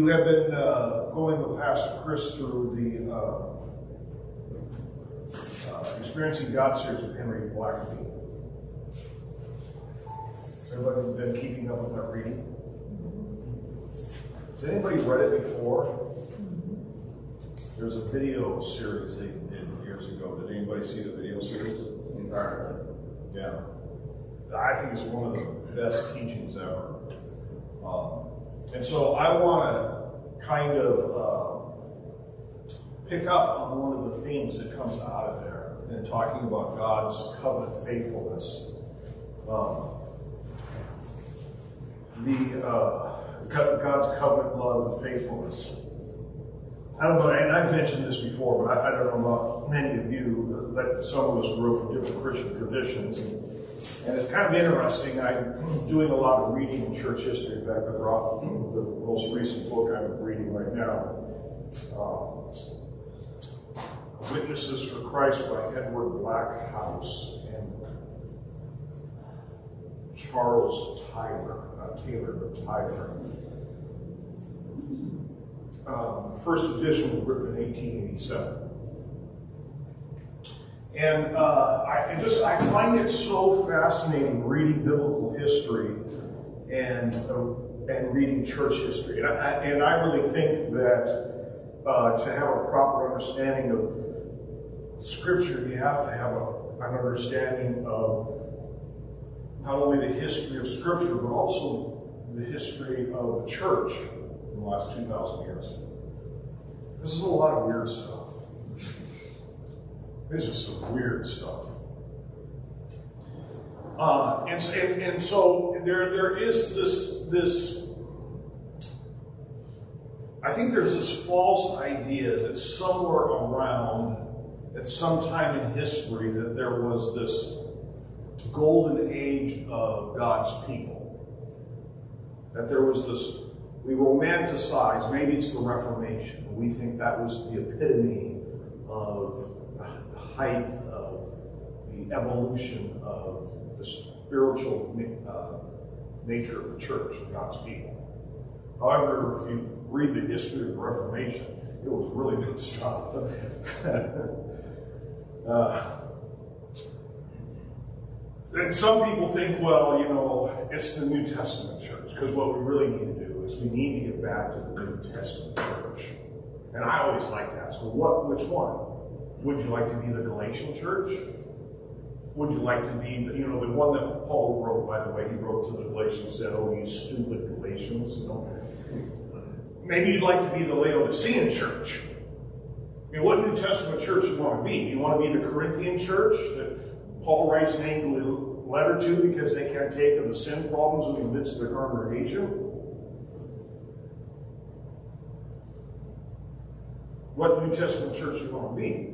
You have been uh, going with Pastor Chris through the uh, uh, Experiencing God series with Henry Blackaby. Has everybody been keeping up with that reading? Has anybody read it before? There's a video series they did years ago. Did anybody see the video series? Entirely. Yeah. I think it's one of the best teachings ever. Um, and so I want to kind of uh, pick up on one of the themes that comes out of there and talking about God's covenant faithfulness. Um, the uh, God's covenant love and faithfulness. I don't know, and I've mentioned this before, but I, I don't know about many of you, that some of us grew up in different Christian traditions. And, and it's kind of interesting. I'm doing a lot of reading in church history. In fact, I brought the most recent book I'm reading right now uh, Witnesses for Christ by Edward Backhouse and Charles Tyler. Not Taylor, but Tyler. Um, first edition was written in 1887. And uh, I just I find it so fascinating reading biblical history and uh, and reading church history. And I, and I really think that uh, to have a proper understanding of Scripture, you have to have a, an understanding of not only the history of Scripture, but also the history of the church in the last 2,000 years. This is a lot of weird stuff. This is some weird stuff. Uh, and, and, and so there, there is this, this, I think there's this false idea that somewhere around, at some time in history, that there was this golden age of God's people. That there was this, we romanticize, maybe it's the Reformation. We think that was the epitome of height of the evolution of the spiritual uh, nature of the church and God's people. However, if you read the history of the Reformation, it was really messed up. uh, and some people think, well, you know, it's the New Testament church, because what we really need to do is we need to get back to the New Testament church. And I always like to ask, well, what, which one? Would you like to be the Galatian church? Would you like to be, you know, the one that Paul wrote, by the way, he wrote to the Galatians, said, Oh, you stupid Galatians, you know. Maybe you'd like to be the Laodicean church. I mean, what New Testament church do you want to be? Do you want to be the Corinthian church that Paul writes an angry letter to because they can't take of the sin problems in the midst of their congregation? What New Testament church do you want to be?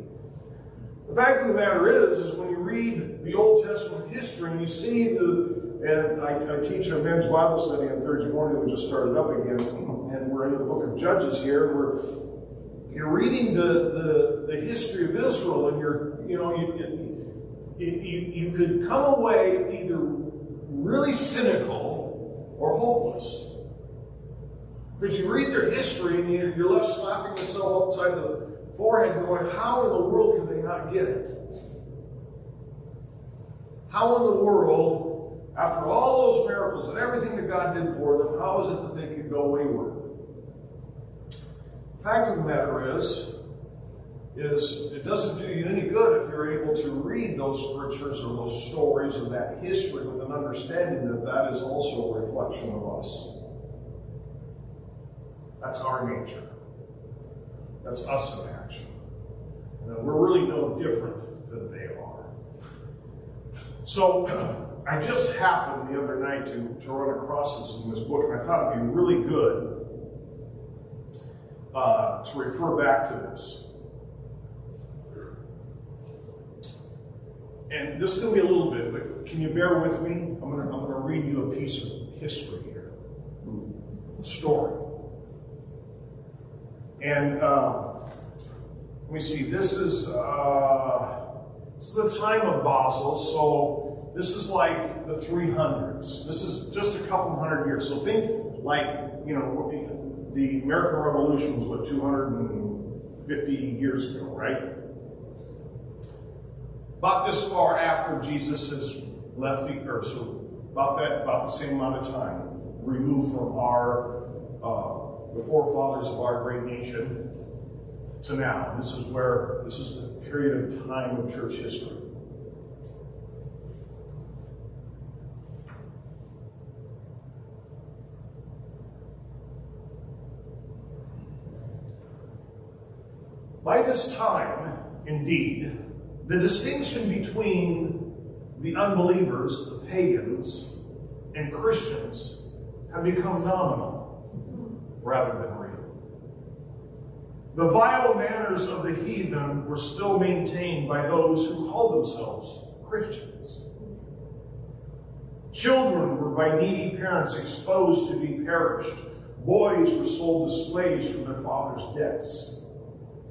The fact of the matter is, is when you read the Old Testament history and you see the, and I, I teach a men's Bible study on Thursday morning, we just started up again, and we're in the book of Judges here, where you're reading the, the, the history of Israel, and you're, you know, you, you, you, you could come away either really cynical or hopeless. Because you read their history and you're left slapping yourself upside the forehead going, How in the world can they not get it? How in the world, after all those miracles and everything that God did for them, how is it that they could go wayward? The fact of the matter is, is it doesn't do you any good if you're able to read those scriptures or those stories or that history with an understanding that that is also a reflection of us. That's our nature. That's us in action. And we're really no different than they are. So I just happened the other night to, to run across this in this book, and I thought it'd be really good uh, to refer back to this. And this is going to be a little bit, but can you bear with me? I'm going to, I'm going to read you a piece of history here, a story. And uh, let me see, this is uh, it's the time of Basil, so this is like the 300s. This is just a couple hundred years. So think like, you know, the American Revolution was what 250 years ago, right? About this far after Jesus has left the earth, so about that, about the same amount of time, removed from our uh, the forefathers of our great nation to now. This is where this is the period of time of church history. By this time, indeed, the distinction between the unbelievers, the pagans, and Christians have become nominal rather than real. The vile manners of the heathen were still maintained by those who called themselves Christians. Children were by needy parents exposed to be perished. Boys were sold as slaves from their father's debts.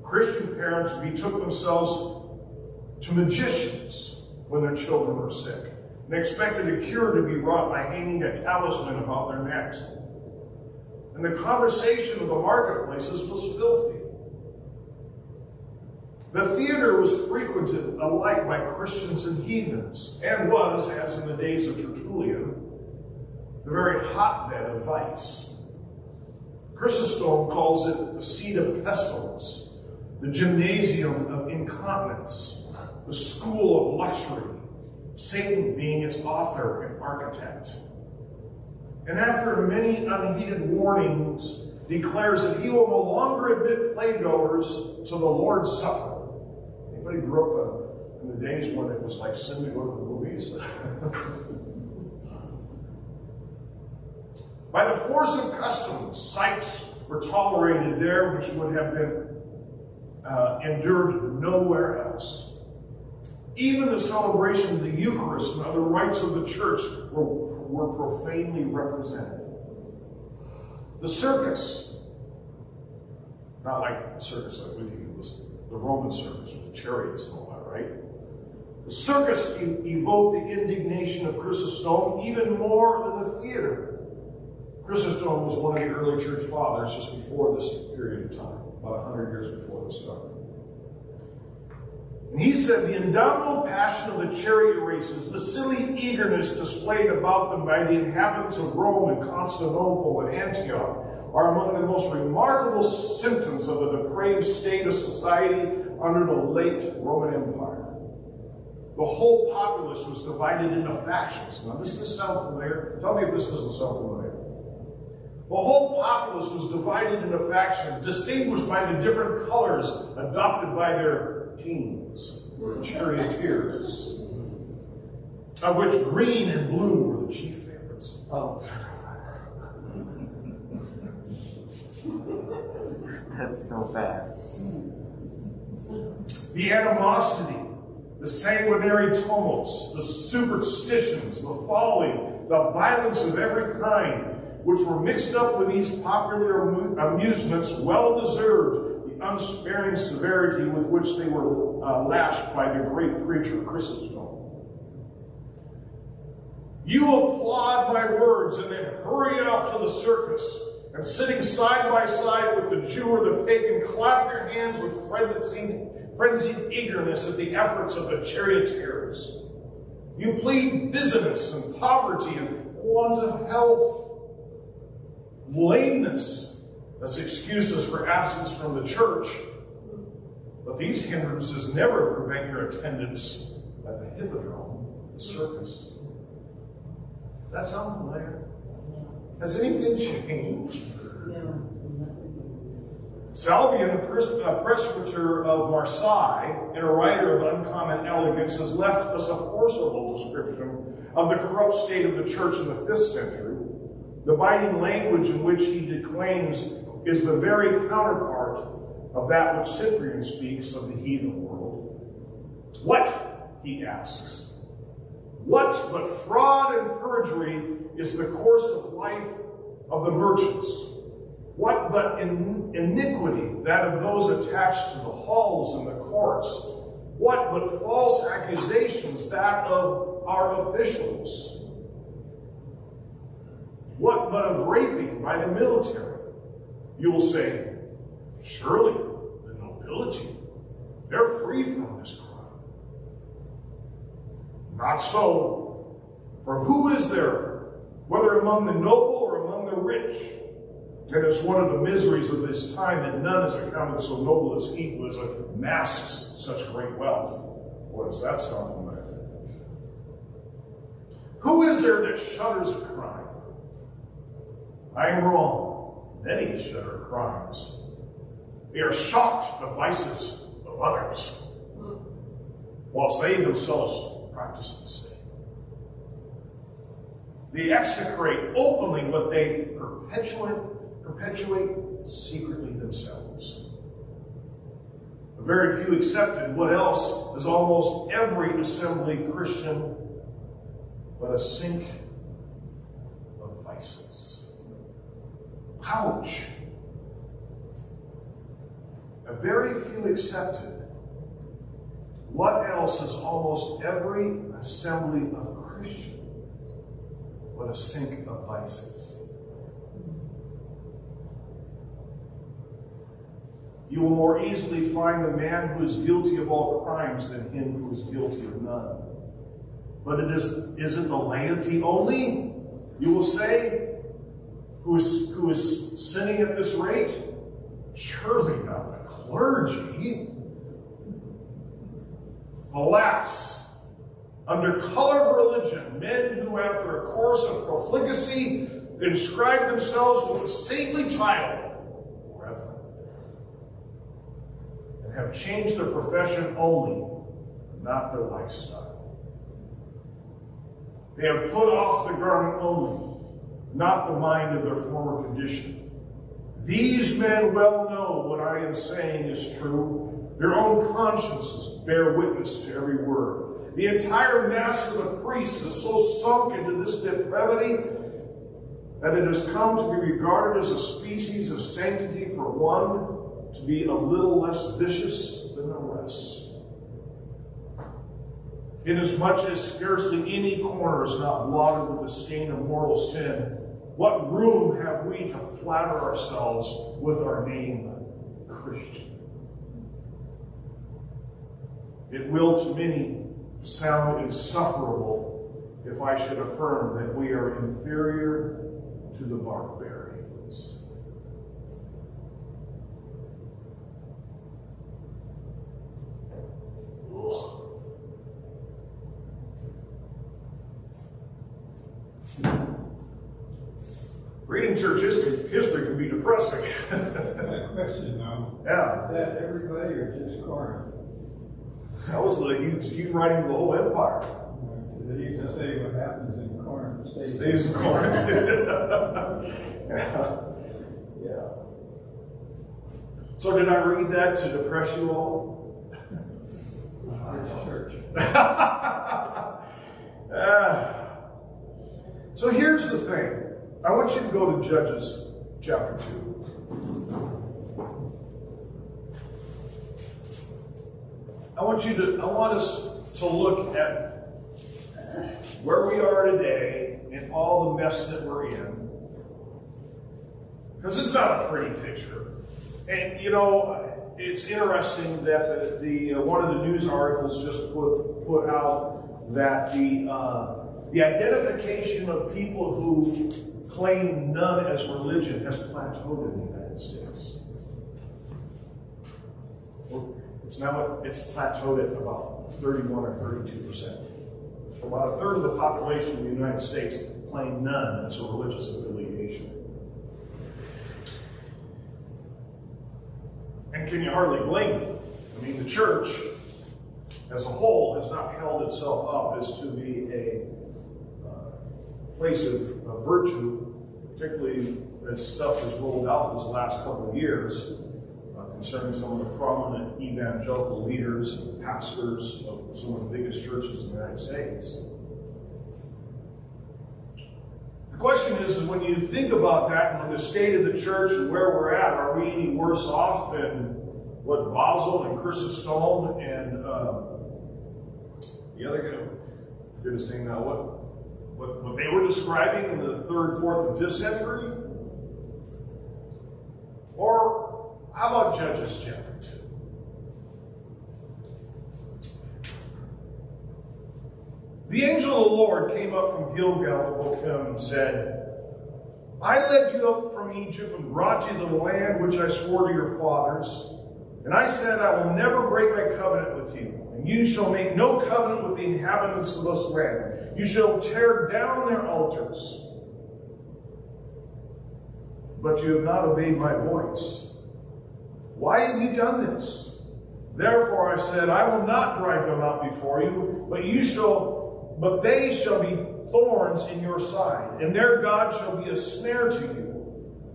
Christian parents betook themselves to magicians when their children were sick and expected a cure to be wrought by hanging a talisman about their necks. And the conversation of the marketplaces was filthy. The theater was frequented alike by Christians and heathens, and was, as in the days of Tertullian, the very hotbed of vice. Chrysostom calls it the seat of pestilence, the gymnasium of incontinence, the school of luxury, Satan being its author and architect. And after many unheeded warnings, declares that he will no longer admit playgoers to the Lord's Supper. Anybody grew up uh, in the days when it was like sin to go to the movies? By the force of custom, sights were tolerated there which would have been uh, endured nowhere else. Even the celebration of the Eucharist and other rites of the church were, were profanely represented. The circus, not like the circus like with you, was the Roman circus with the chariots and all that, right? The circus evoked the indignation of Chrysostom even more than the theater. Chrysostom was one of the early church fathers just before this period of time, about 100 years before this started. And he said, The indomitable passion of the chariot races, the silly eagerness displayed about them by the inhabitants of Rome and Constantinople and Antioch, are among the most remarkable symptoms of the depraved state of society under the late Roman Empire. The whole populace was divided into factions. Now, does this sound familiar? Tell me if this doesn't sound familiar. The whole populace was divided into factions, distinguished by the different colors adopted by their teams, or charioteers, of which green and blue were the chief favorites. Oh. That's so bad. The animosity, the sanguinary tumults, the superstitions, the folly, the violence of every kind, which were mixed up with these popular amusements, well deserved the unsparing severity with which they were uh, lashed by the great preacher Chrysostom. You applaud my words and then hurry off to the circus, and sitting side by side with the Jew or the pagan, clap your hands with frenzied, frenzied eagerness at the efforts of the charioteers. You plead business and poverty and want of health lameness as excuses for absence from the church. But these hindrances never prevent your attendance at the hippodrome, the circus. That sound familiar? Has anything changed? Salvian, a presbyter of Marseille and a writer of uncommon elegance, has left us a forcible description of the corrupt state of the church in the 5th century the biting language in which he declaims is the very counterpart of that which Cyprian speaks of the heathen world. What, he asks, what but fraud and perjury is the course of life of the merchants? What but in iniquity that of those attached to the halls and the courts? What but false accusations that of our officials? What but of raping by the military? You will say, Surely the nobility, they're free from this. Not so. For who is there, whether among the noble or among the rich, and it's one of the miseries of this time that none is accounted so noble as he who has amassed such great wealth. What does that sound familiar? Who is there that shudders at crime? I am wrong. Many shudder at crimes. They are shocked at the vices of others, hmm. whilst they themselves practice the same. They execrate openly what they perpetuate, perpetuate secretly themselves. A very few accepted. What else is almost every assembly Christian but a sink of vices? Ouch! A very few accepted. What else is almost every assembly of Christian but a sink of vices? You will more easily find the man who is guilty of all crimes than him who is guilty of none. But it is, isn't the laity only, you will say, who is, who is sinning at this rate? Surely not the clergy. Alas, under color of religion, men who, after a course of profligacy, inscribe themselves with a saintly title, reverend, and have changed their profession only, not their lifestyle. They have put off the garment only, not the mind of their former condition. These men well know what I am saying is true. Their own consciences bear witness to every word. The entire mass of the priests is so sunk into this depravity that it has come to be regarded as a species of sanctity for one to be a little less vicious than the rest. Inasmuch as scarcely any corner is not blotted with the stain of mortal sin, what room have we to flatter ourselves with our name, Christian? It will to many sound insufferable if I should affirm that we are inferior to the barbarians. Ugh. Reading church history, history can be depressing. question now. yeah, Is that everybody or just Corinth? That was the he's, he's writing the whole empire. They used to say what happens in Corinth stays. Stays in Corinth. yeah. yeah. So did I read that to depress you all? Church. Ah. so here's the thing. I want you to go to Judges chapter 2. Want you to I want us to look at where we are today and all the mess that we're in. Because it's not a pretty picture. And you know, it's interesting that the, the uh, one of the news articles just put put out that the uh, the identification of people who claim none as religion has plateaued in the United States. It's now it's plateaued at about 31 or 32 percent. About a third of the population of the United States claim none as a religious affiliation. And can you hardly blame them? I mean, the church as a whole has not held itself up as to be a uh, place of, of virtue, particularly as stuff has rolled out this last couple of years concerning some of the prominent evangelical leaders and pastors of some of the biggest churches in the United States. The question is, is when you think about that and when the state of the church and where we're at, are we any worse off than what Basil and Chrysostom and uh, the other guy, I forget his name now, what, what, what they were describing in the third, fourth, and fifth century? Or how about Judges chapter 2? The angel of the Lord came up from Gilgal to Bochim and said, I led you up from Egypt and brought you the land which I swore to your fathers. And I said, I will never break my covenant with you, and you shall make no covenant with the inhabitants of this land. You shall tear down their altars. But you have not obeyed my voice. Why have you done this? Therefore I said, I will not drive them out before you, but you shall, but they shall be thorns in your side, and their God shall be a snare to you.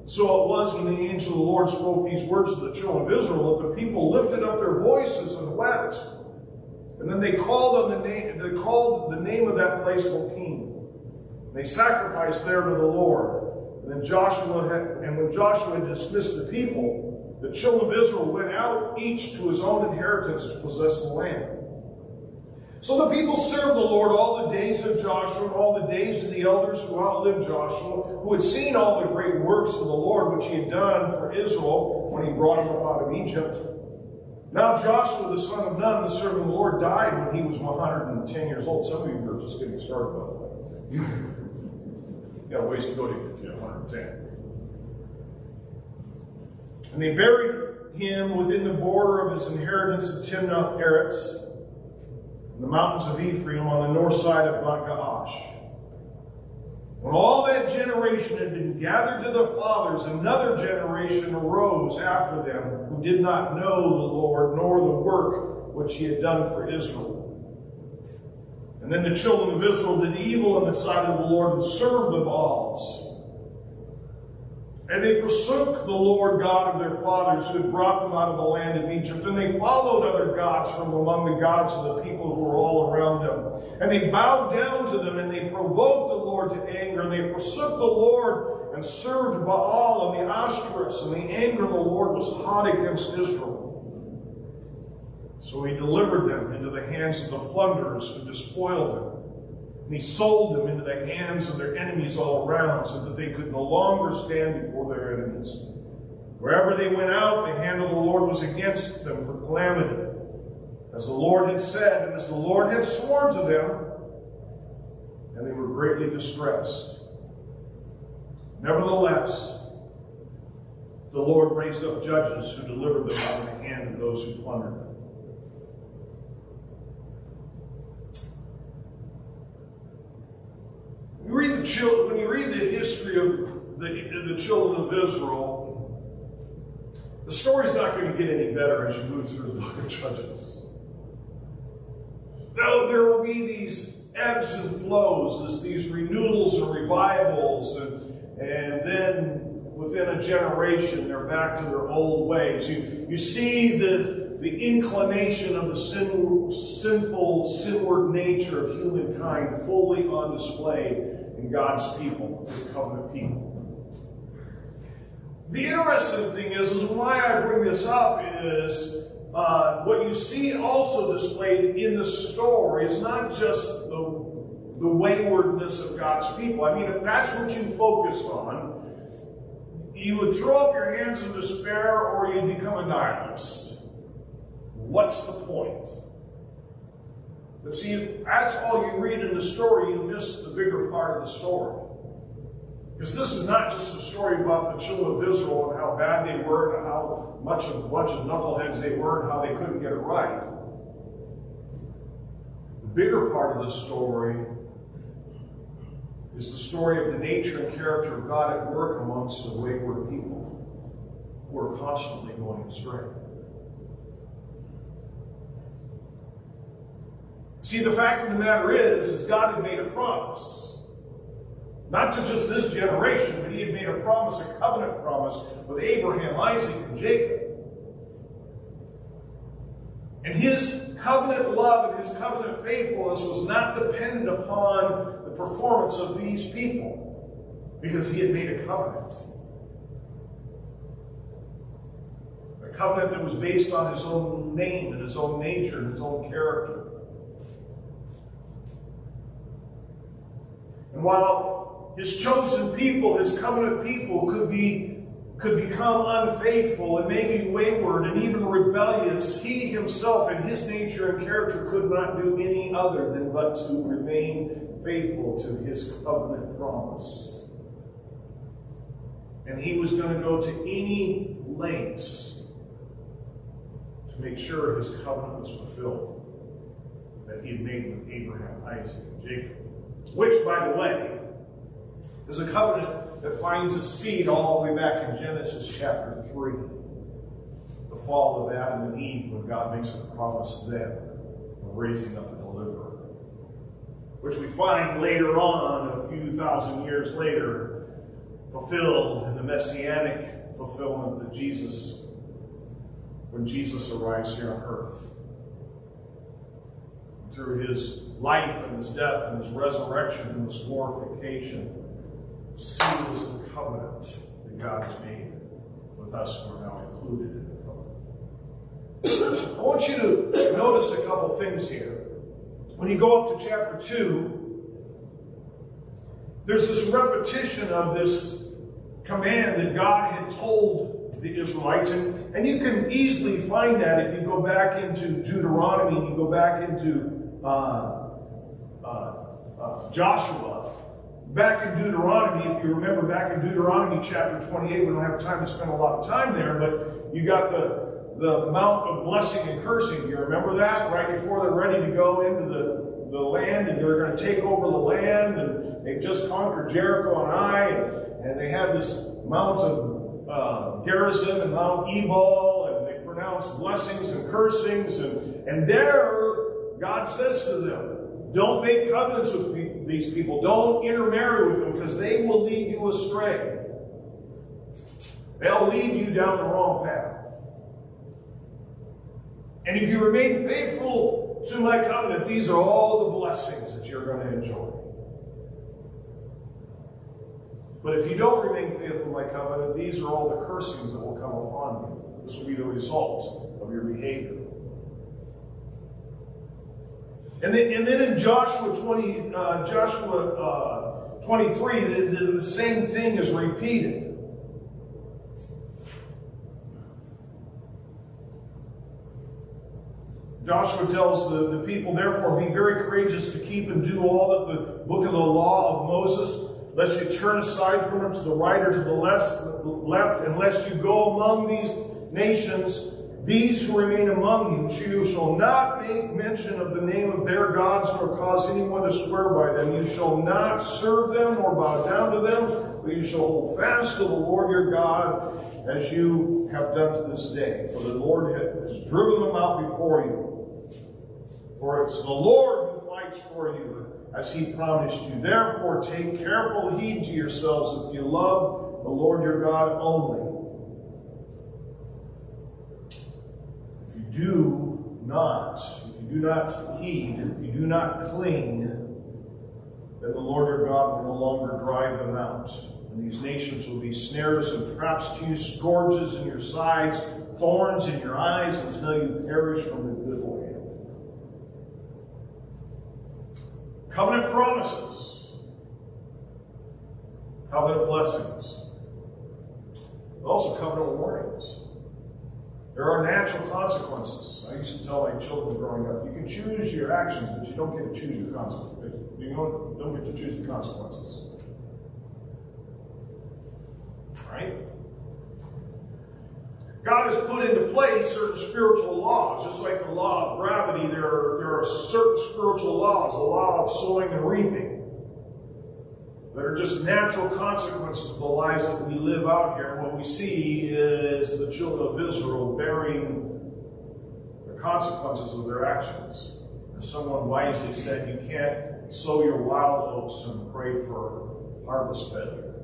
So it was when the angel of the Lord spoke these words to the children of Israel that the people lifted up their voices and wept. And then they called on the name they called the name of that place Bochim. They sacrificed there to the Lord. And then Joshua had, and when Joshua had dismissed the people, the children of Israel went out each to his own inheritance to possess the land. So the people served the Lord all the days of Joshua and all the days of the elders who outlived Joshua, who had seen all the great works of the Lord which he had done for Israel when he brought them out of Egypt. Now Joshua, the son of Nun, the servant of the Lord, died when he was 110 years old. Some of you are just getting started, by the way. you got a ways to go to 110. And they buried him within the border of his inheritance of Timnath Heres, in the mountains of Ephraim on the north side of Mount Gaash. When all that generation had been gathered to the fathers, another generation arose after them who did not know the Lord nor the work which he had done for Israel. And then the children of Israel did evil in the sight of the Lord and served the Baals. And they forsook the Lord God of their fathers who had brought them out of the land of Egypt. And they followed other gods from among the gods of the people who were all around them. And they bowed down to them and they provoked the Lord to anger. And they forsook the Lord and served Baal and the Ashtoreths. And the anger of the Lord was hot against Israel. So he delivered them into the hands of the plunderers who despoiled them. And he sold them into the hands of their enemies all around, so that they could no longer stand before their enemies. Wherever they went out, the hand of the Lord was against them for calamity. As the Lord had said, and as the Lord had sworn to them, and they were greatly distressed. Nevertheless, the Lord raised up judges who delivered them out of the hand of those who plundered them. You read the children, when you read the history of the, the children of Israel, the story's not going to get any better as you move through the book of Judges. No, there will be these ebbs and flows, these renewals and revivals, and, and then within a generation they're back to their old ways. You, you see the, the inclination of the sin, sinful, sinward nature of humankind fully on display in God's people, His covenant people. The interesting thing is, is why I bring this up is uh, what you see also displayed in the story is not just the, the waywardness of God's people. I mean, if that's what you focused on, you would throw up your hands in despair or you'd become a nihilist. What's the point? But see, if that's all you read in the story, you miss the bigger part of the story. Because this is not just a story about the children of Israel and how bad they were and how much of a bunch of knuckleheads they were and how they couldn't get it right. The bigger part of the story is the story of the nature and character of God at work amongst the wayward people who are constantly going astray. See, the fact of the matter is, is God had made a promise. Not to just this generation, but he had made a promise, a covenant promise with Abraham, Isaac, and Jacob. And his covenant love and his covenant faithfulness was not dependent upon the performance of these people, because he had made a covenant. A covenant that was based on his own name and his own nature and his own character. And while his chosen people, his covenant people, could be could become unfaithful and maybe wayward and even rebellious, he himself and his nature and character could not do any other than but to remain faithful to his covenant promise. And he was going to go to any lengths to make sure his covenant was fulfilled that he had made with Abraham, Isaac, and Jacob. Which, by the way, is a covenant that finds its seed all the way back in Genesis chapter 3. The fall of Adam and Eve, when God makes a promise then of raising up a deliverer. Which we find later on, a few thousand years later, fulfilled in the messianic fulfillment that Jesus, when Jesus arrives here on earth through his life and his death and his resurrection and his glorification, seals the covenant that God has made with us who are now included in the covenant. I want you to notice a couple things here. When you go up to chapter 2, there's this repetition of this command that God had told the Israelites, and, and you can easily find that if you go back into Deuteronomy, and you go back into Uh, uh, uh, Joshua. Back in Deuteronomy, if you remember back in Deuteronomy chapter 28, we don't have time to spend a lot of time there, but you got the, the mount of blessing and cursing. You remember that? Right before they're ready to go into the, the land and they're going to take over the land, and they've just conquered Jericho and Ai, and, and they have this Mount of uh, and Mount Ebal, and they pronounce blessings and cursings, and, and there God says to them, don't make covenants with these people. Don't intermarry with them because they will lead you astray. They'll lead you down the wrong path. And if you remain faithful to my covenant, these are all the blessings that you're going to enjoy. But if you don't remain faithful to my covenant, these are all the cursings that will come upon you. This will be the result of your behavior. And then, and then in Joshua 20, uh, Joshua uh, 23, the, the, the same thing is repeated. Joshua tells the, the people, therefore, be very courageous to keep and do all that the book of the law of Moses, lest you turn aside from it to the right or to the left, left, unless you go among these nations these who remain among you, you shall not make mention of the name of their gods, nor cause anyone to swear by them. You shall not serve them or bow down to them, but you shall hold fast to the Lord your God, as you have done to this day. For the Lord has driven them out before you. For it's the Lord who fights for you, as he promised you. Therefore, take careful heed to yourselves if you love the Lord your God only. Do not, if you do not heed, if you do not cling, then the Lord your God will no longer drive them out. And these nations will be snares and traps to you, scourges in your sides, thorns in your eyes, until you perish from the good land. Covenant promises, covenant blessings, but also covenant warnings. There are natural consequences. I used to tell my children growing up, you can choose your actions, but you don't get to choose your consequences. You don't, don't get to choose the consequences. Right? God has put into place certain spiritual laws, just like the law of gravity, there are, there are certain spiritual laws, the law of sowing and reaping that are just natural consequences of the lives that we live out here. And what we see is the children of Israel bearing the consequences of their actions. As someone wisely said, you can't sow your wild oats and pray for harvest failure.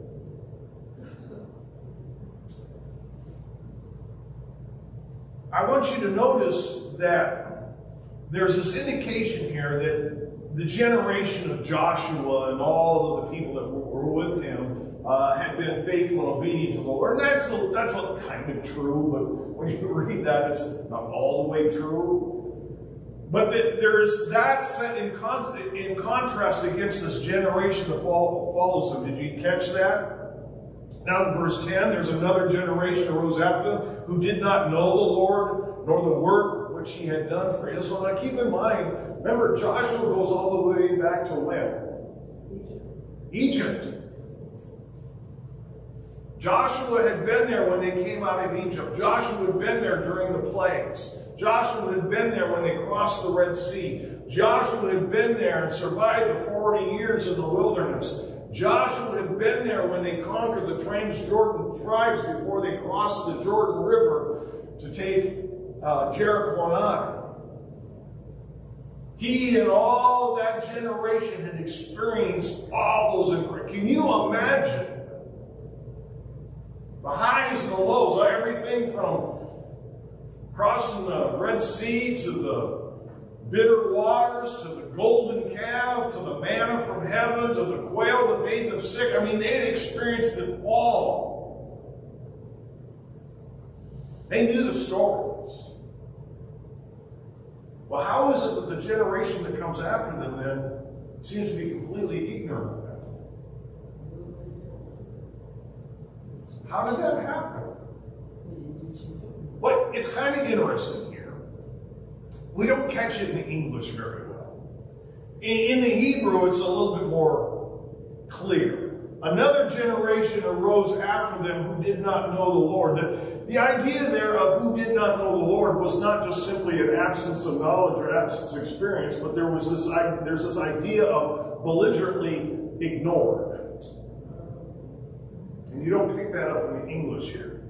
I want you to notice that there's this indication here that the generation of Joshua and all of the people that were with him uh, had been faithful and obedient to the Lord. And that's a, that's a kind of true, but when you read that, it's not all the way true. But the, there's that set in, con- in contrast against this generation that follows them. Did you catch that? Now in verse 10, there's another generation arose after them who did not know the Lord, nor the work which he had done for Israel. Now keep in mind, remember Joshua goes all the way back to when? Egypt. Joshua had been there when they came out of Egypt. Joshua had been there during the plagues. Joshua had been there when they crossed the Red Sea. Joshua had been there and survived the 40 years in the wilderness. Joshua had been there when they conquered the Transjordan tribes before they crossed the Jordan River to take uh, Jericho and Ai. He and all that generation had experienced all those. Things. Can you imagine the highs and the lows? Everything from crossing the Red Sea to the bitter waters to the golden calf to the manna from heaven to the quail that made them sick. I mean, they had experienced it all. They knew the stories. Well, how is it that the generation that comes after them then seems to be completely ignorant of that? How did that happen? Well, it's kind of interesting here. We don't catch it in the English very well. In, in the Hebrew, it's a little bit more clear. Another generation arose after them who did not know the Lord. The, the idea there of who did not know the Lord was not just simply an absence of knowledge or absence of experience, but there was this there's this idea of belligerently ignored. And you don't pick that up in the English here.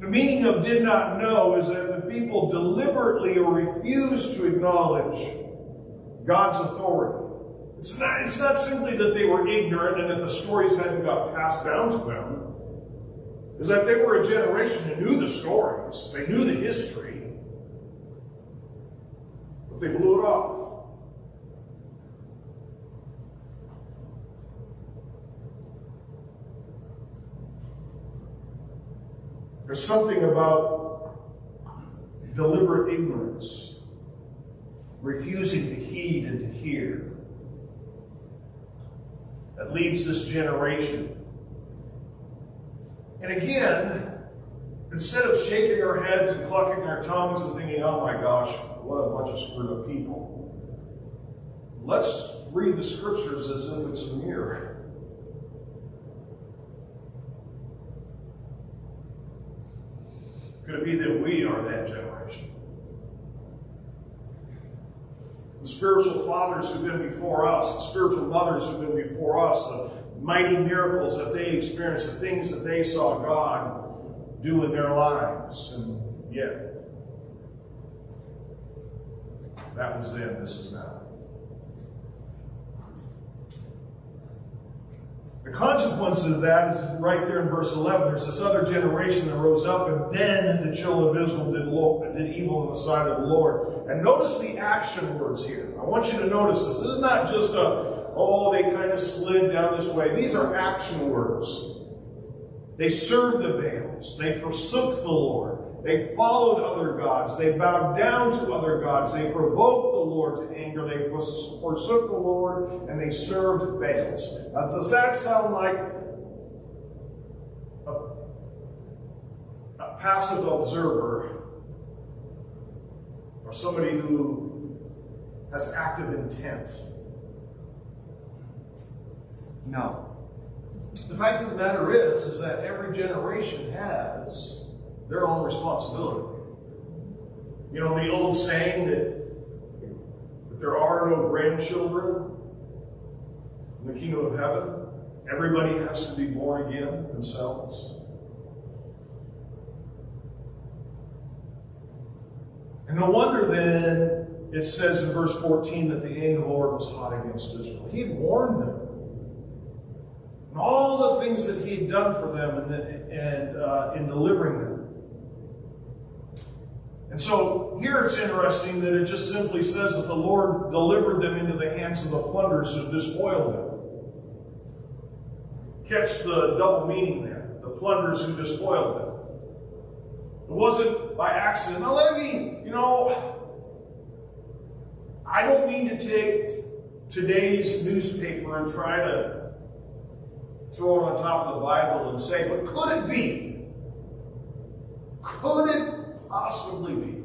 The meaning of did not know is that the people deliberately or refused to acknowledge God's authority. It's not, it's not simply that they were ignorant and that the stories hadn't got passed down to them. It's that they were a generation who knew the stories, they knew the history, but they blew it off. There's something about deliberate ignorance refusing to heed and to hear, that leads this generation. And again, instead of shaking our heads and clucking our tongues and thinking, oh my gosh, what a bunch of screwed up people, let's read the scriptures as if it's a mirror. Could it be that we are that generation? The spiritual fathers who've been before us, the spiritual mothers who've been before us, the mighty miracles that they experienced, the things that they saw God do in their lives. And yet, that was then, this is now. The consequences of that is right there in verse 11. There's this other generation that rose up, and then the children of Israel did, did evil in the sight of the Lord. And notice the action words here. I want you to notice this. This is not just a, oh, they kind of slid down this way. These are action words. They served the Baals. They forsook the Lord. They followed other gods. They bowed down to other gods. They provoked the Lord to anger. They forsook the Lord and they served Baals. Now, does that sound like a, a passive observer or somebody who has active intent? No. The fact of the matter is, is that every generation has their own responsibility. You know, the old saying that, that there are no grandchildren in the kingdom of heaven, everybody has to be born again themselves. And no wonder then it says in verse 14 that the angel of the Lord was hot against Israel. He had warned them. And all the things that he had done for them and, and uh, in delivering them. And so here it's interesting that it just simply says that the Lord delivered them into the hands of the plunderers who despoiled them. Catch the double meaning there. The plunderers who despoiled them. It wasn't by accident. Now let me, you know, I don't mean to take today's newspaper and try to throw it on top of the Bible and say, but could it be? Could it possibly be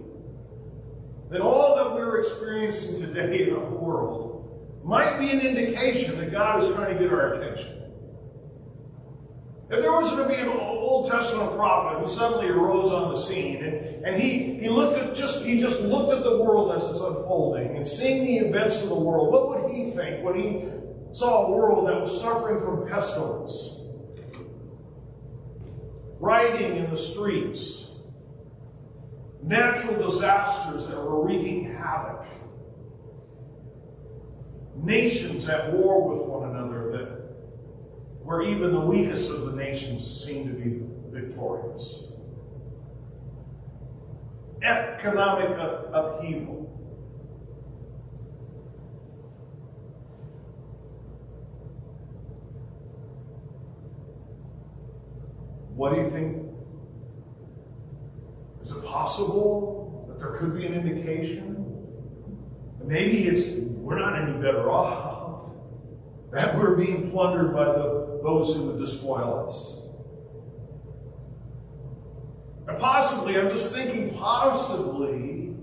that all that we're experiencing today in our world might be an indication that God is trying to get our attention? If there was to be an Old Testament prophet who suddenly arose on the scene and, and he, he looked at just he just looked at the world as it's unfolding and seeing the events of the world, what would he think when he saw a world that was suffering from pestilence? Rioting in the streets, natural disasters that were wreaking havoc, nations at war with one another where even the weakest of the nations seem to be victorious. Economic upheaval. What do you think? Is it possible that there could be an indication? Maybe it's we're not any better off. That we're being plundered by the, those who would despoil us. And possibly, I'm just thinking possibly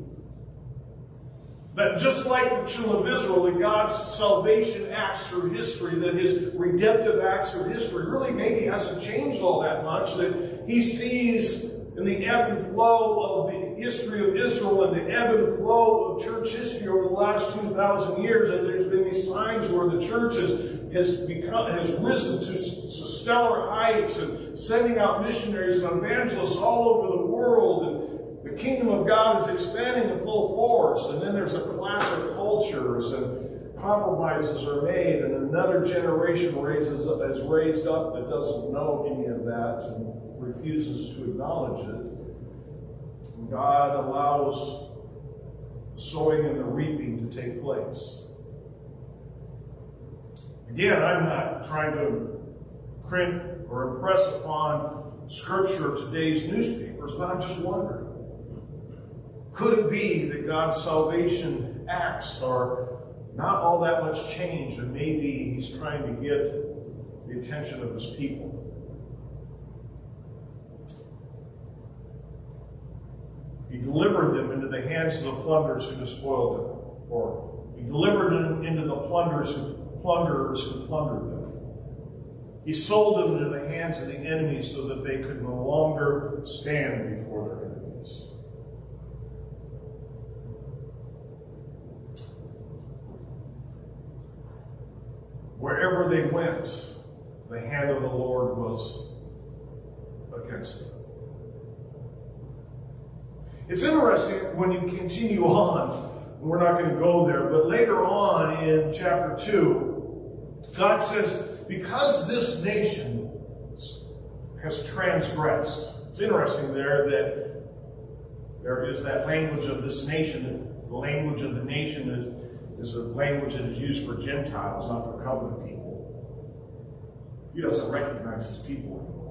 that just like the children of Israel, that God's salvation acts through history, that his redemptive acts through history really maybe hasn't changed all that much, that he sees in the ebb and flow of the history of Israel and the ebb and flow of church history over the last 2,000 years, and there's been these times where the church has, has become has risen to, stellar heights and sending out missionaries and evangelists all over the world, and the kingdom of God is expanding in full force. And then there's a clash of cultures and compromises are made, and another generation raises is raised up that doesn't know any of that and refuses to acknowledge it. God allows sowing and the reaping to take place. Again, I'm not trying to print or impress upon Scripture today's newspapers, but I'm just wondering could it be that God's salvation acts are not all that much change, and maybe He's trying to get the attention of His people? He delivered them into the hands of the plunderers who despoiled them. Or he delivered them into the plunderers who, plunderers who plundered them. He sold them into the hands of the enemy so that they could no longer stand before their enemies. Wherever they went, the hand of the Lord was against them. It's interesting when you continue on, we're not going to go there, but later on in chapter 2, God says, because this nation has transgressed, it's interesting there that there is that language of this nation. The language of the nation is, is a language that is used for Gentiles, not for covenant people. He doesn't recognize his people anymore.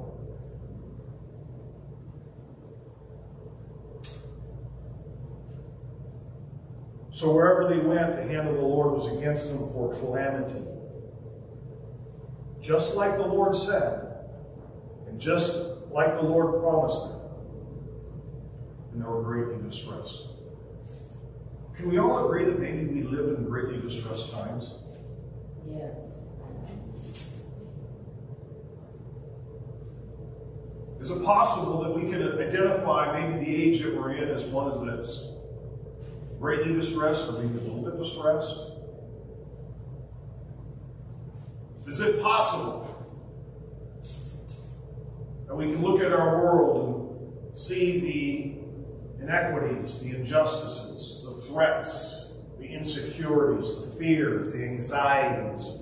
So wherever they went, the hand of the Lord was against them for calamity. Just like the Lord said, and just like the Lord promised them. And they were greatly distressed. Can we all agree that maybe we live in greatly distressed times? Yes. Is it possible that we can identify maybe the age that we're in as one that's greatly distressed or maybe a little bit distressed? Is it possible that we can look at our world and see the inequities, the injustices, the threats, the insecurities, the fears, the anxieties?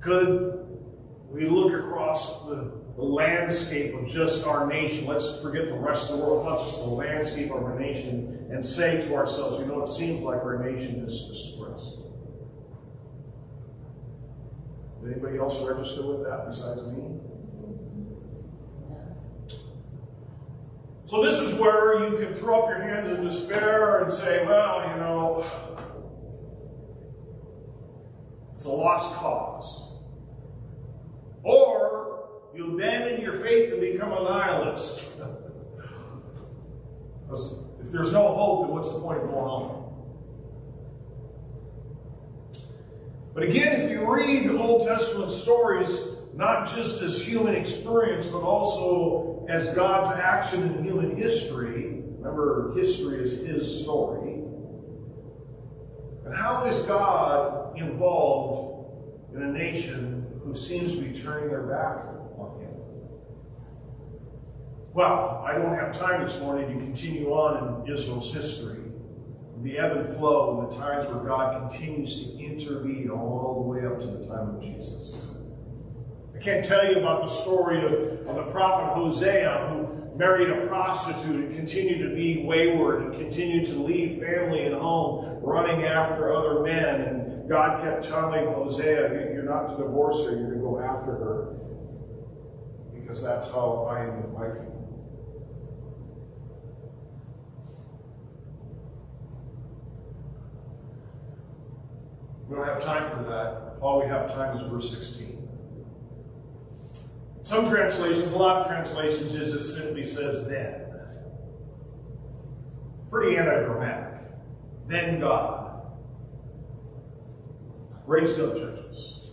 Could we look across the the landscape of just our nation. Let's forget the rest of the world, not just the landscape of our nation, and say to ourselves, you know, it seems like our nation is distressed. Did anybody else register with that besides me? So this is where you can throw up your hands in despair and say, well, you know, It's a lost cause. Or you abandon your faith and become a nihilist. if there's no hope, then what's the point of going on? But again, if you read Old Testament stories, not just as human experience, but also as God's action in human history, remember, history is His story. And how is God involved in a nation who seems to be turning their back on Him? Well, I don't have time this morning to continue on in Israel's history the ebb and flow and the times where God continues to intervene all the way up to the time of Jesus. I can't tell you about the story of, of the prophet Hosea who married a prostitute and continued to be wayward and continued to leave family and home running after other men. And God kept telling Hosea, You're not to divorce her, you're to go after her. Because that's how I am with my people. We don't have time for that. All we have time is verse 16. Some translations, a lot of translations, it just simply says then. Pretty anti-grammatic. Then God. Raised up churches.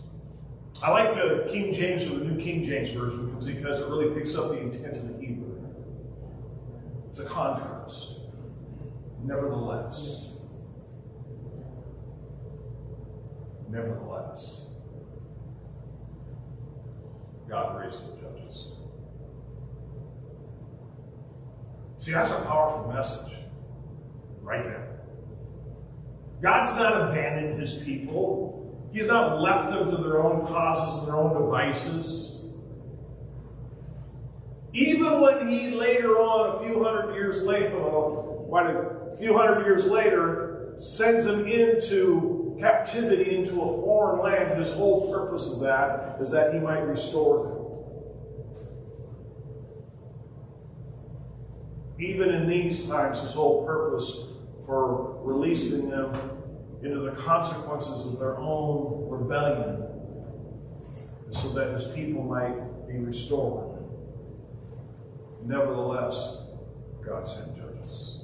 I like the King James or the New King James Version because it really picks up the intent of the Hebrew. It's a contrast. Nevertheless. Nevertheless, God raised the judges. See, that's a powerful message right there. God's not abandoned his people. He's not left them to their own causes, and their own devices. Even when he later on, a few hundred years later, well, quite a few hundred years later, sends them into captivity into a foreign land, his whole purpose of that is that he might restore them. Even in these times, his whole purpose for releasing them into the consequences of their own rebellion so that his people might be restored. Nevertheless, God sent judges.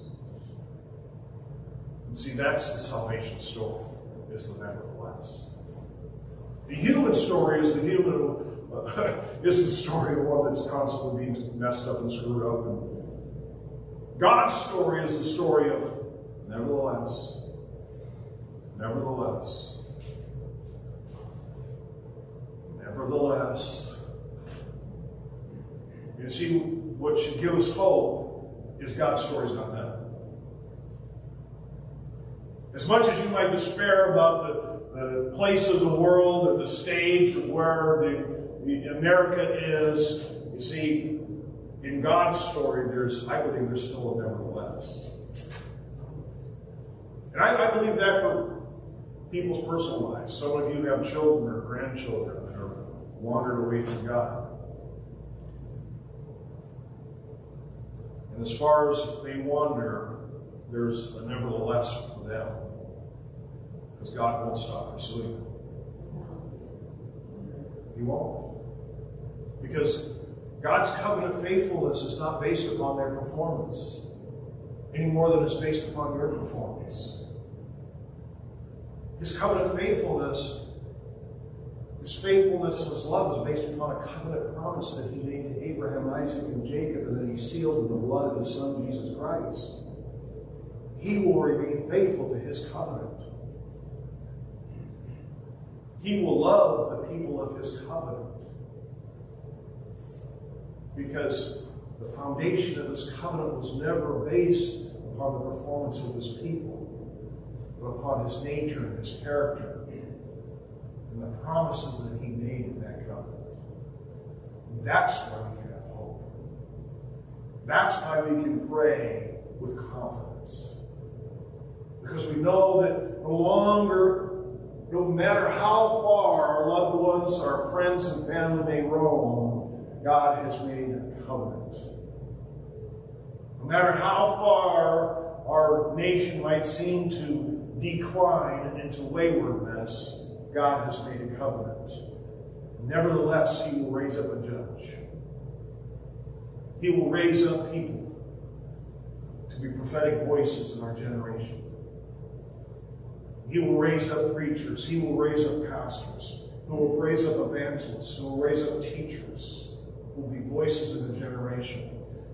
And see, that's the salvation story is the nevertheless. The human story is the human is the story of one that's constantly being messed up and screwed up. And God's story is the story of nevertheless, nevertheless, nevertheless. You see, what should give us hope is God's story is not done. As much as you might despair about the, the place of the world or the stage of where the, the America is, you see, in God's story, there's, I believe there's still a nevertheless. And I, I believe that for people's personal lives. Some of you have children or grandchildren that are wandered away from God. And as far as they wander, there's a nevertheless for them because God won't stop pursuing them. He won't. Because God's covenant faithfulness is not based upon their performance any more than it's based upon your performance. His covenant faithfulness, his faithfulness and his love is based upon a covenant promise that he made to Abraham, Isaac, and Jacob, and then he sealed in the blood of his son Jesus Christ. He will remain faithful to his covenant. He will love the people of his covenant. Because the foundation of his covenant was never based upon the performance of his people, but upon his nature and his character and the promises that he made in that covenant. That's why we can have hope. That's why we can pray with confidence. Because we know that no longer no matter how far our loved ones, our friends, and family may roam, God has made a covenant. No matter how far our nation might seem to decline into waywardness, God has made a covenant. Nevertheless, he will raise up a judge. He will raise up people to be prophetic voices in our generation. He will raise up preachers. He will raise up pastors. He will raise up evangelists. He will raise up teachers who will be voices in the generation.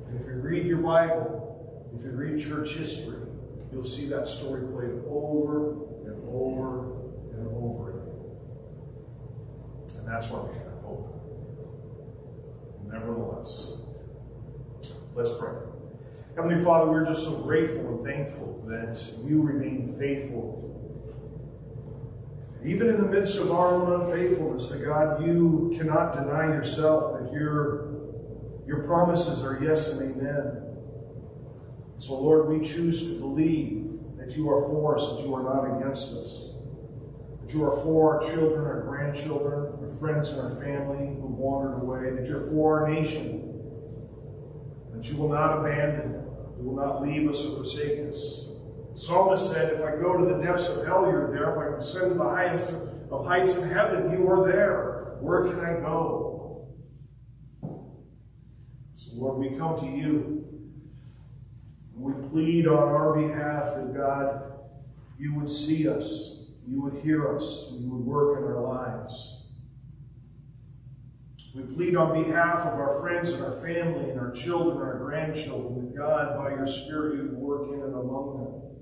And if you read your Bible, if you read church history, you'll see that story played over and over and over again. And that's why we have hope. Nevertheless, let's pray. Heavenly Father, we're just so grateful and thankful that you remain faithful. Even in the midst of our own unfaithfulness, that God, you cannot deny yourself, that your, your promises are yes and amen. So, Lord, we choose to believe that you are for us, that you are not against us. That you are for our children, our grandchildren, our friends, and our family who've wandered away. That you're for our nation. That you will not abandon you will not leave us or forsake us. The psalmist said, If I go to the depths of hell, you're there. If I ascend to the highest of heights in heaven, you are there. Where can I go? So, Lord, we come to you. We plead on our behalf that God, you would see us, you would hear us, you would work in our lives. We plead on behalf of our friends and our family and our children, our grandchildren, that God, by your Spirit, you would work in and among them.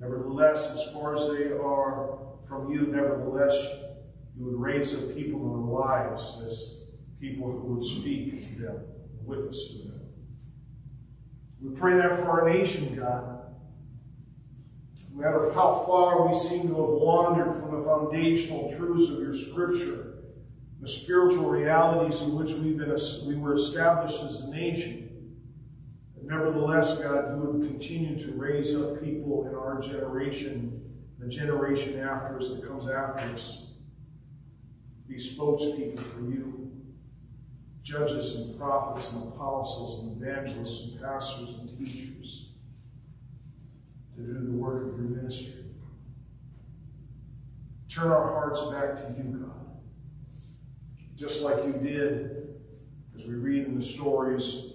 Nevertheless, as far as they are from you, nevertheless, you would raise up people in their lives as people who would speak to them, witness to them. We pray that for our nation, God. No matter how far we seem to have wandered from the foundational truths of your scripture, the spiritual realities in which we've been, we were established as a nation. Nevertheless, God, you would continue to raise up people in our generation, the generation after us that comes after us, be spokespeople for you, judges and prophets and apostles and evangelists and pastors and teachers to do the work of your ministry. Turn our hearts back to you, God just like you did as we read in the stories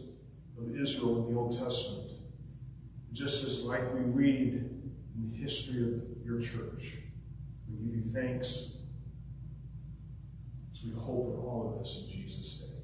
of Israel in the Old Testament, just as like we read in the history of your church. We give you thanks as we hope in all of this in Jesus' name.